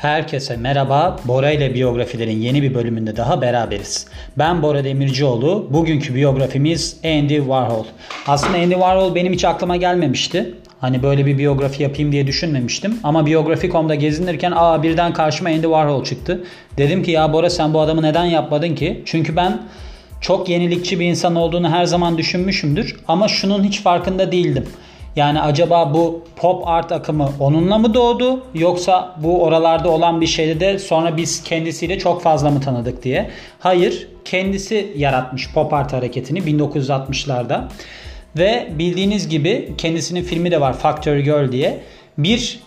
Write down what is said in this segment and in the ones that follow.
Herkese merhaba. Bora ile biyografilerin yeni bir bölümünde daha beraberiz. Ben Bora Demircioğlu. Bugünkü biyografimiz Andy Warhol. Aslında Andy Warhol benim hiç aklıma gelmemişti. Hani böyle bir biyografi yapayım diye düşünmemiştim. Ama biyografi.com'da gezinirken aa birden karşıma Andy Warhol çıktı. Dedim ki ya Bora sen bu adamı neden yapmadın ki? Çünkü ben çok yenilikçi bir insan olduğunu her zaman düşünmüşümdür. Ama şunun hiç farkında değildim. Yani acaba bu pop art akımı onunla mı doğdu yoksa bu oralarda olan bir şeyde de sonra biz kendisiyle çok fazla mı tanıdık diye. Hayır kendisi yaratmış pop art hareketini 1960'larda ve bildiğiniz gibi kendisinin filmi de var Factory Girl diye. Bir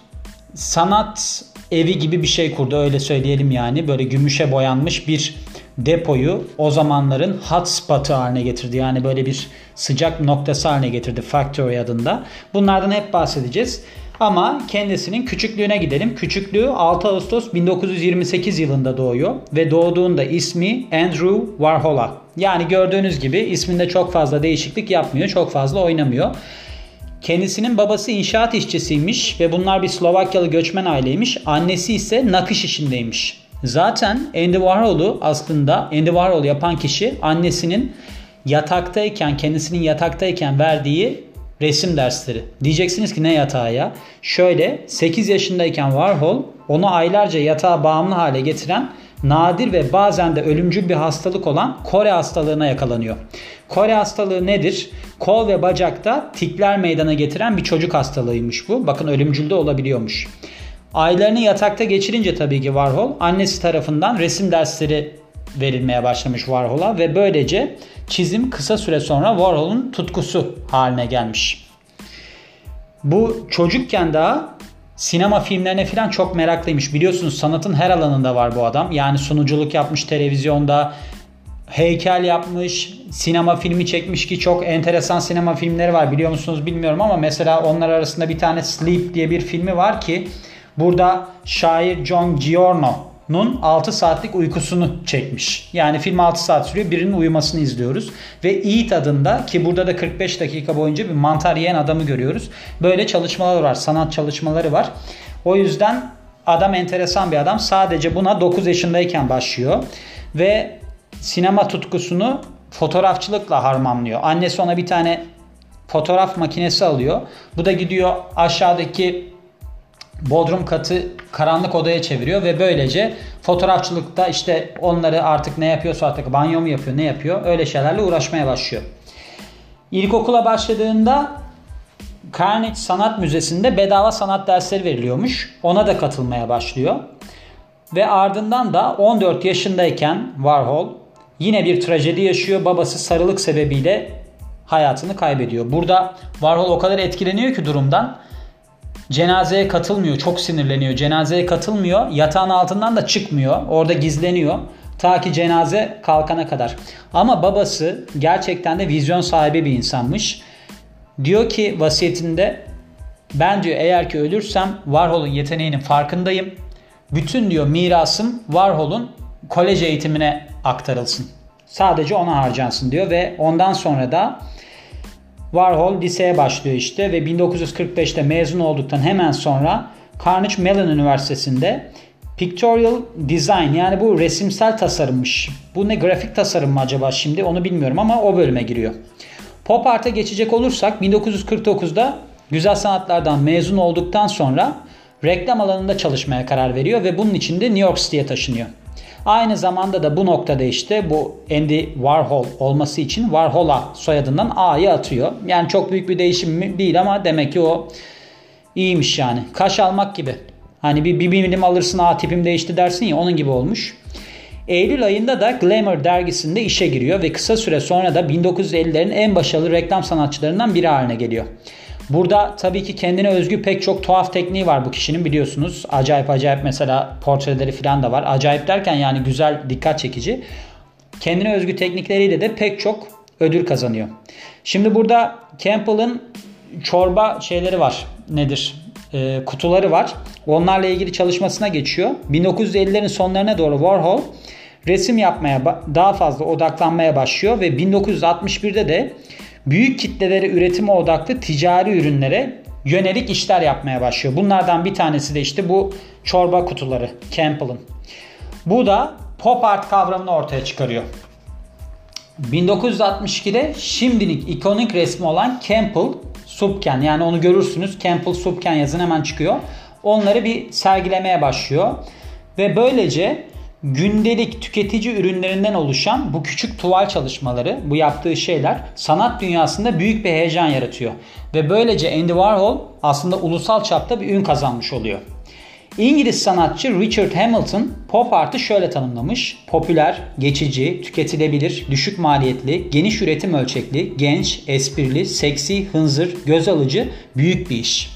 sanat evi gibi bir şey kurdu öyle söyleyelim yani. Böyle gümüşe boyanmış bir depoyu o zamanların hotspot'ı haline getirdi. Yani böyle bir sıcak noktası haline getirdi Factory adında. Bunlardan hep bahsedeceğiz. Ama kendisinin küçüklüğüne gidelim. Küçüklüğü 6 Ağustos 1928 yılında doğuyor ve doğduğunda ismi Andrew Warhol'a. Yani gördüğünüz gibi isminde çok fazla değişiklik yapmıyor, çok fazla oynamıyor. Kendisinin babası inşaat işçisiymiş ve bunlar bir Slovakyalı göçmen aileymiş. Annesi ise nakış işindeymiş. Zaten Andy Warhol'u aslında Andy Warhol yapan kişi annesinin yataktayken, kendisinin yataktayken verdiği resim dersleri. Diyeceksiniz ki ne yatağı ya? Şöyle 8 yaşındayken Warhol onu aylarca yatağa bağımlı hale getiren nadir ve bazen de ölümcül bir hastalık olan Kore hastalığına yakalanıyor. Kore hastalığı nedir? Kol ve bacakta tikler meydana getiren bir çocuk hastalığıymış bu. Bakın ölümcül de olabiliyormuş. Aylarını yatakta geçirince tabii ki Warhol annesi tarafından resim dersleri verilmeye başlamış Warhol'a ve böylece çizim kısa süre sonra Warhol'un tutkusu haline gelmiş. Bu çocukken daha sinema filmlerine falan çok meraklıymış. Biliyorsunuz sanatın her alanında var bu adam. Yani sunuculuk yapmış televizyonda, heykel yapmış, sinema filmi çekmiş ki çok enteresan sinema filmleri var. Biliyor musunuz bilmiyorum ama mesela onlar arasında bir tane Sleep diye bir filmi var ki Burada şair John Giorno'nun 6 saatlik uykusunu çekmiş. Yani film 6 saat sürüyor. Birinin uyumasını izliyoruz. Ve Eat adında ki burada da 45 dakika boyunca bir mantar yiyen adamı görüyoruz. Böyle çalışmalar var. Sanat çalışmaları var. O yüzden adam enteresan bir adam. Sadece buna 9 yaşındayken başlıyor. Ve sinema tutkusunu fotoğrafçılıkla harmanlıyor. Annesi ona bir tane fotoğraf makinesi alıyor. Bu da gidiyor aşağıdaki bodrum katı karanlık odaya çeviriyor ve böylece fotoğrafçılıkta işte onları artık ne yapıyorsa artık banyo mu yapıyor ne yapıyor öyle şeylerle uğraşmaya başlıyor. İlkokula başladığında Carnegie Sanat Müzesi'nde bedava sanat dersleri veriliyormuş. Ona da katılmaya başlıyor. Ve ardından da 14 yaşındayken Warhol yine bir trajedi yaşıyor. Babası sarılık sebebiyle hayatını kaybediyor. Burada Warhol o kadar etkileniyor ki durumdan Cenazeye katılmıyor. Çok sinirleniyor. Cenazeye katılmıyor. Yatağın altından da çıkmıyor. Orada gizleniyor. Ta ki cenaze kalkana kadar. Ama babası gerçekten de vizyon sahibi bir insanmış. Diyor ki vasiyetinde ben diyor eğer ki ölürsem Warhol'un yeteneğinin farkındayım. Bütün diyor mirasım Warhol'un kolej eğitimine aktarılsın. Sadece ona harcansın diyor ve ondan sonra da Warhol liseye başlıyor işte ve 1945'te mezun olduktan hemen sonra Carnegie Mellon Üniversitesi'nde Pictorial Design yani bu resimsel tasarımmış. Bu ne grafik tasarım mı acaba şimdi onu bilmiyorum ama o bölüme giriyor. Pop Art'a geçecek olursak 1949'da güzel sanatlardan mezun olduktan sonra reklam alanında çalışmaya karar veriyor ve bunun için de New York City'ye taşınıyor. Aynı zamanda da bu noktada işte bu Andy Warhol olması için Warhol'a soyadından A'yı atıyor. Yani çok büyük bir değişim değil ama demek ki o iyiymiş yani. Kaş almak gibi. Hani bir, bir milim alırsın A tipim değişti dersin ya onun gibi olmuş. Eylül ayında da Glamour dergisinde işe giriyor ve kısa süre sonra da 1950'lerin en başarılı reklam sanatçılarından biri haline geliyor. Burada tabii ki kendine özgü pek çok tuhaf tekniği var bu kişinin biliyorsunuz. Acayip acayip mesela portreleri falan da var. Acayip derken yani güzel, dikkat çekici. Kendine özgü teknikleriyle de pek çok ödül kazanıyor. Şimdi burada Campbell'ın çorba şeyleri var. Nedir? E, kutuları var. Onlarla ilgili çalışmasına geçiyor. 1950'lerin sonlarına doğru Warhol resim yapmaya daha fazla odaklanmaya başlıyor ve 1961'de de büyük kitlelere üretime odaklı ticari ürünlere yönelik işler yapmaya başlıyor. Bunlardan bir tanesi de işte bu çorba kutuları Campbell'ın. Bu da pop art kavramını ortaya çıkarıyor. 1962'de şimdilik ikonik resmi olan Campbell Subken yani onu görürsünüz Campbell Subken yazın hemen çıkıyor. Onları bir sergilemeye başlıyor. Ve böylece gündelik tüketici ürünlerinden oluşan bu küçük tuval çalışmaları, bu yaptığı şeyler sanat dünyasında büyük bir heyecan yaratıyor. Ve böylece Andy Warhol aslında ulusal çapta bir ün kazanmış oluyor. İngiliz sanatçı Richard Hamilton pop art'ı şöyle tanımlamış. Popüler, geçici, tüketilebilir, düşük maliyetli, geniş üretim ölçekli, genç, esprili, seksi, hınzır, göz alıcı, büyük bir iş.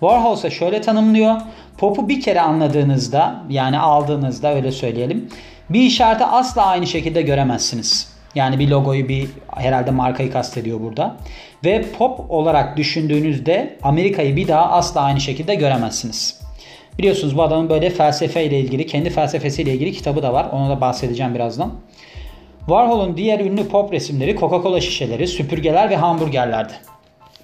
Warhol ise şöyle tanımlıyor. Pop'u bir kere anladığınızda yani aldığınızda öyle söyleyelim bir işareti asla aynı şekilde göremezsiniz. Yani bir logoyu bir herhalde markayı kastediyor burada. Ve pop olarak düşündüğünüzde Amerika'yı bir daha asla aynı şekilde göremezsiniz. Biliyorsunuz bu adamın böyle felsefe ile ilgili, kendi felsefesiyle ilgili kitabı da var. Ona da bahsedeceğim birazdan. Warhol'un diğer ünlü pop resimleri Coca-Cola şişeleri, süpürgeler ve hamburgerlerdi.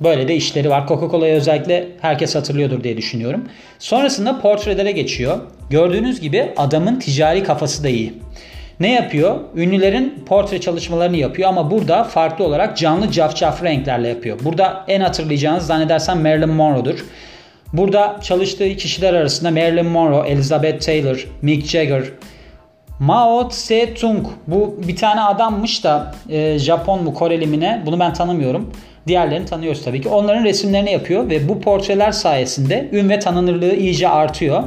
Böyle de işleri var. Coca-Cola'yı özellikle herkes hatırlıyordur diye düşünüyorum. Sonrasında portrelere geçiyor. Gördüğünüz gibi adamın ticari kafası da iyi. Ne yapıyor? Ünlülerin portre çalışmalarını yapıyor ama burada farklı olarak canlı cafcaf renklerle yapıyor. Burada en hatırlayacağınız zannedersem Marilyn Monroe'dur. Burada çalıştığı kişiler arasında Marilyn Monroe, Elizabeth Taylor, Mick Jagger, Mao Tse-tung bu bir tane adammış da e, Japon mu Koreli mi ne bunu ben tanımıyorum. Diğerlerini tanıyoruz tabii ki. Onların resimlerini yapıyor ve bu portreler sayesinde ün ve tanınırlığı iyice artıyor.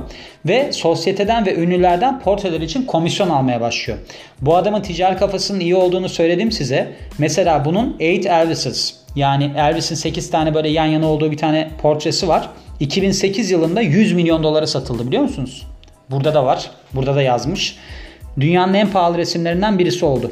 Ve sosyeteden ve ünlülerden portreler için komisyon almaya başlıyor. Bu adamın ticari kafasının iyi olduğunu söyledim size. Mesela bunun Eight Elvis's yani Elvis'in 8 tane böyle yan yana olduğu bir tane portresi var. 2008 yılında 100 milyon dolara satıldı biliyor musunuz? Burada da var. Burada da yazmış. Dünyanın en pahalı resimlerinden birisi oldu.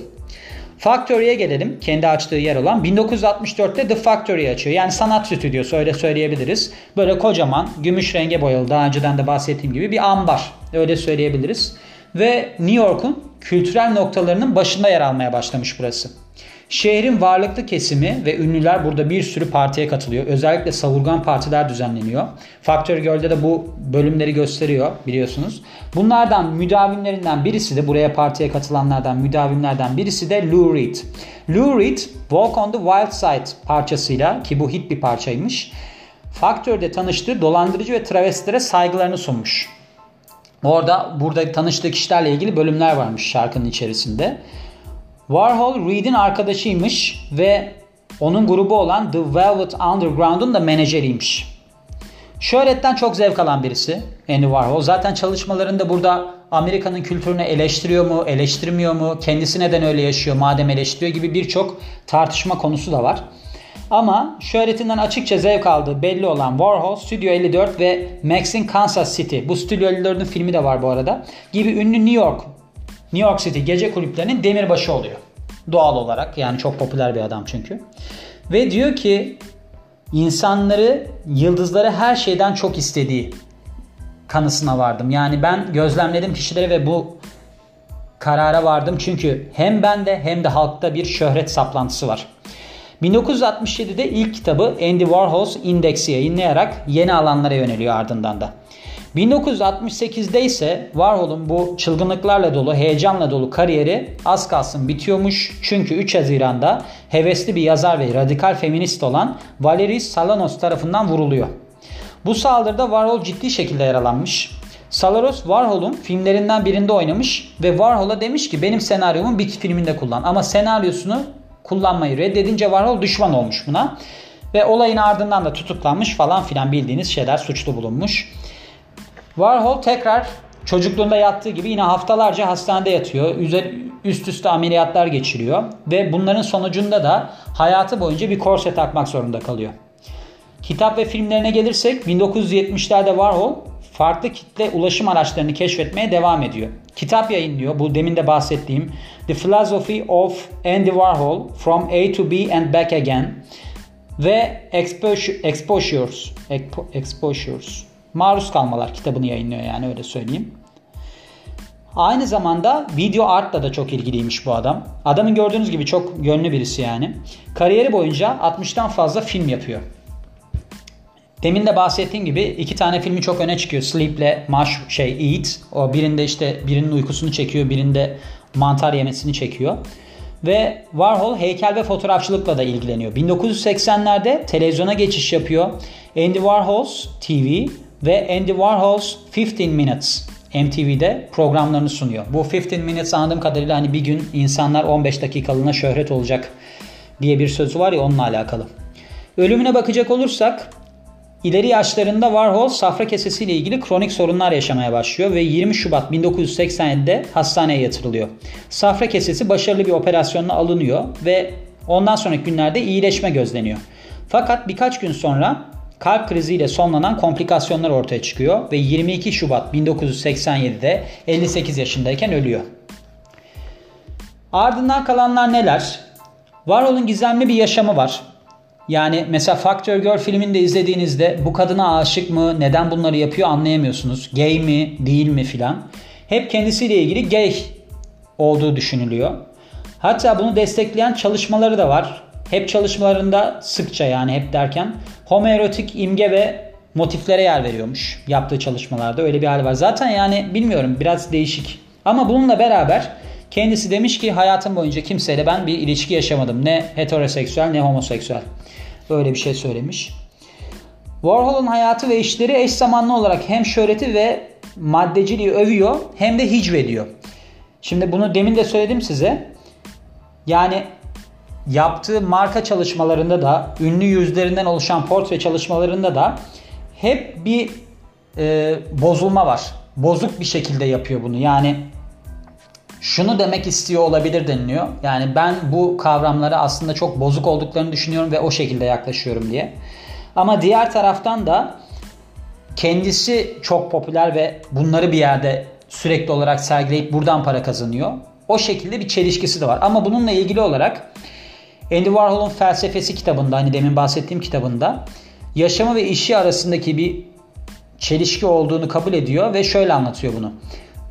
Factory'e gelelim. Kendi açtığı yer olan. 1964'te The Factory açıyor. Yani sanat stüdyosu öyle söyleyebiliriz. Böyle kocaman gümüş renge boyalı daha önceden de bahsettiğim gibi bir ambar. Öyle söyleyebiliriz. Ve New York'un kültürel noktalarının başında yer almaya başlamış burası. Şehrin varlıklı kesimi ve ünlüler burada bir sürü partiye katılıyor. Özellikle savurgan partiler düzenleniyor. Factory Girl'de de bu bölümleri gösteriyor biliyorsunuz. Bunlardan müdavimlerinden birisi de buraya partiye katılanlardan müdavimlerden birisi de Lou Reed. Lou Reed Walk on the Wild Side parçasıyla ki bu hit bir parçaymış. Factory'de tanıştığı dolandırıcı ve travestilere saygılarını sunmuş. Orada burada tanıştığı kişilerle ilgili bölümler varmış şarkının içerisinde. Warhol Reed'in arkadaşıymış ve onun grubu olan The Velvet Underground'un da menajeriymiş. Şöhretten çok zevk alan birisi Andy Warhol. Zaten çalışmalarında burada Amerika'nın kültürünü eleştiriyor mu, eleştirmiyor mu, kendisi neden öyle yaşıyor madem eleştiriyor gibi birçok tartışma konusu da var. Ama şöhretinden açıkça zevk aldığı belli olan Warhol, Studio 54 ve Max'in Kansas City, bu Studio 54'ün filmi de var bu arada, gibi ünlü New York New York City gece kulüplerinin demirbaşı oluyor. Doğal olarak yani çok popüler bir adam çünkü. Ve diyor ki insanları yıldızları her şeyden çok istediği kanısına vardım. Yani ben gözlemledim kişileri ve bu karara vardım. Çünkü hem bende hem de halkta bir şöhret saplantısı var. 1967'de ilk kitabı Andy Warhol's Index'i yayınlayarak yeni alanlara yöneliyor ardından da. 1968'de ise Warhol'un bu çılgınlıklarla dolu, heyecanla dolu kariyeri az kalsın bitiyormuş. Çünkü 3 Haziran'da hevesli bir yazar ve radikal feminist olan Valerie Salanos tarafından vuruluyor. Bu saldırıda Warhol ciddi şekilde yaralanmış. Salaros Warhol'un filmlerinden birinde oynamış ve Warhol'a demiş ki benim senaryomu bir filminde kullan. Ama senaryosunu kullanmayı reddedince Warhol düşman olmuş buna. Ve olayın ardından da tutuklanmış falan filan bildiğiniz şeyler suçlu bulunmuş. Warhol tekrar çocukluğunda yattığı gibi yine haftalarca hastanede yatıyor. Üst üste ameliyatlar geçiriyor. Ve bunların sonucunda da hayatı boyunca bir korse takmak zorunda kalıyor. Kitap ve filmlerine gelirsek 1970'lerde Warhol farklı kitle ulaşım araçlarını keşfetmeye devam ediyor. Kitap yayınlıyor. Bu demin de bahsettiğim The Philosophy of Andy Warhol From A to B and Back Again ve Exposures, Exposures maruz kalmalar kitabını yayınlıyor yani öyle söyleyeyim. Aynı zamanda video artla da çok ilgiliymiş bu adam. Adamın gördüğünüz gibi çok yönlü birisi yani. Kariyeri boyunca 60'tan fazla film yapıyor. Demin de bahsettiğim gibi iki tane filmi çok öne çıkıyor. Sleep'le Mash şey Eat. O birinde işte birinin uykusunu çekiyor, birinde mantar yemesini çekiyor. Ve Warhol heykel ve fotoğrafçılıkla da ilgileniyor. 1980'lerde televizyona geçiş yapıyor. Andy Warhol's TV ve Andy Warhol's 15 Minutes MTV'de programlarını sunuyor. Bu 15 Minutes anladığım kadarıyla hani bir gün insanlar 15 dakikalığına şöhret olacak diye bir sözü var ya onunla alakalı. Ölümüne bakacak olursak ileri yaşlarında Warhol safra kesesiyle ilgili kronik sorunlar yaşamaya başlıyor ve 20 Şubat 1987'de hastaneye yatırılıyor. Safra kesesi başarılı bir operasyonla alınıyor ve ondan sonraki günlerde iyileşme gözleniyor. Fakat birkaç gün sonra kalp kriziyle sonlanan komplikasyonlar ortaya çıkıyor ve 22 Şubat 1987'de 58 yaşındayken ölüyor. Ardından kalanlar neler? Warhol'un gizemli bir yaşamı var. Yani mesela Factor Girl filmini de izlediğinizde bu kadına aşık mı, neden bunları yapıyor anlayamıyorsunuz. Gay mi, değil mi filan. Hep kendisiyle ilgili gay olduğu düşünülüyor. Hatta bunu destekleyen çalışmaları da var. Hep çalışmalarında sıkça yani hep derken homoerotik imge ve motiflere yer veriyormuş yaptığı çalışmalarda. Öyle bir hal var. Zaten yani bilmiyorum biraz değişik. Ama bununla beraber kendisi demiş ki hayatım boyunca kimseyle ben bir ilişki yaşamadım. Ne heteroseksüel ne homoseksüel. Böyle bir şey söylemiş. Warhol'un hayatı ve işleri eş zamanlı olarak hem şöhreti ve maddeciliği övüyor hem de hicvediyor. Şimdi bunu demin de söyledim size. Yani yaptığı marka çalışmalarında da ünlü yüzlerinden oluşan portre çalışmalarında da hep bir e, bozulma var. Bozuk bir şekilde yapıyor bunu. Yani şunu demek istiyor olabilir deniliyor. Yani ben bu kavramlara aslında çok bozuk olduklarını düşünüyorum ve o şekilde yaklaşıyorum diye. Ama diğer taraftan da kendisi çok popüler ve bunları bir yerde sürekli olarak sergileyip buradan para kazanıyor. O şekilde bir çelişkisi de var. Ama bununla ilgili olarak Andy Warhol'un felsefesi kitabında hani demin bahsettiğim kitabında yaşamı ve işi arasındaki bir çelişki olduğunu kabul ediyor ve şöyle anlatıyor bunu.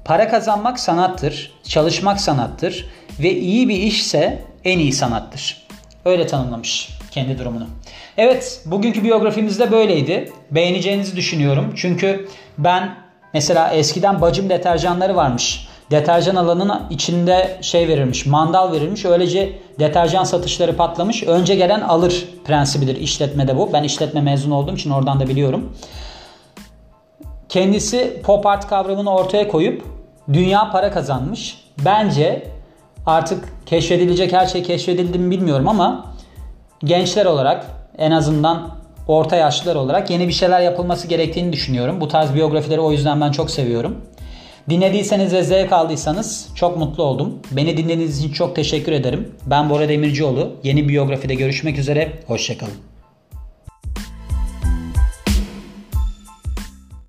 Para kazanmak sanattır, çalışmak sanattır ve iyi bir işse en iyi sanattır. Öyle tanımlamış kendi durumunu. Evet, bugünkü biyografimiz de böyleydi. Beğeneceğinizi düşünüyorum. Çünkü ben mesela eskiden bacım deterjanları varmış. Deterjan alanının içinde şey verilmiş, mandal verilmiş. Öylece deterjan satışları patlamış. Önce gelen alır prensibidir işletmede bu. Ben işletme mezunu olduğum için oradan da biliyorum. Kendisi pop art kavramını ortaya koyup dünya para kazanmış. Bence artık keşfedilecek her şey keşfedildi mi bilmiyorum ama gençler olarak en azından orta yaşlılar olarak yeni bir şeyler yapılması gerektiğini düşünüyorum. Bu tarz biyografileri o yüzden ben çok seviyorum. Dinlediyseniz ve zevk aldıysanız çok mutlu oldum. Beni dinlediğiniz için çok teşekkür ederim. Ben Bora Demircioğlu. Yeni biyografide görüşmek üzere. Hoşçakalın.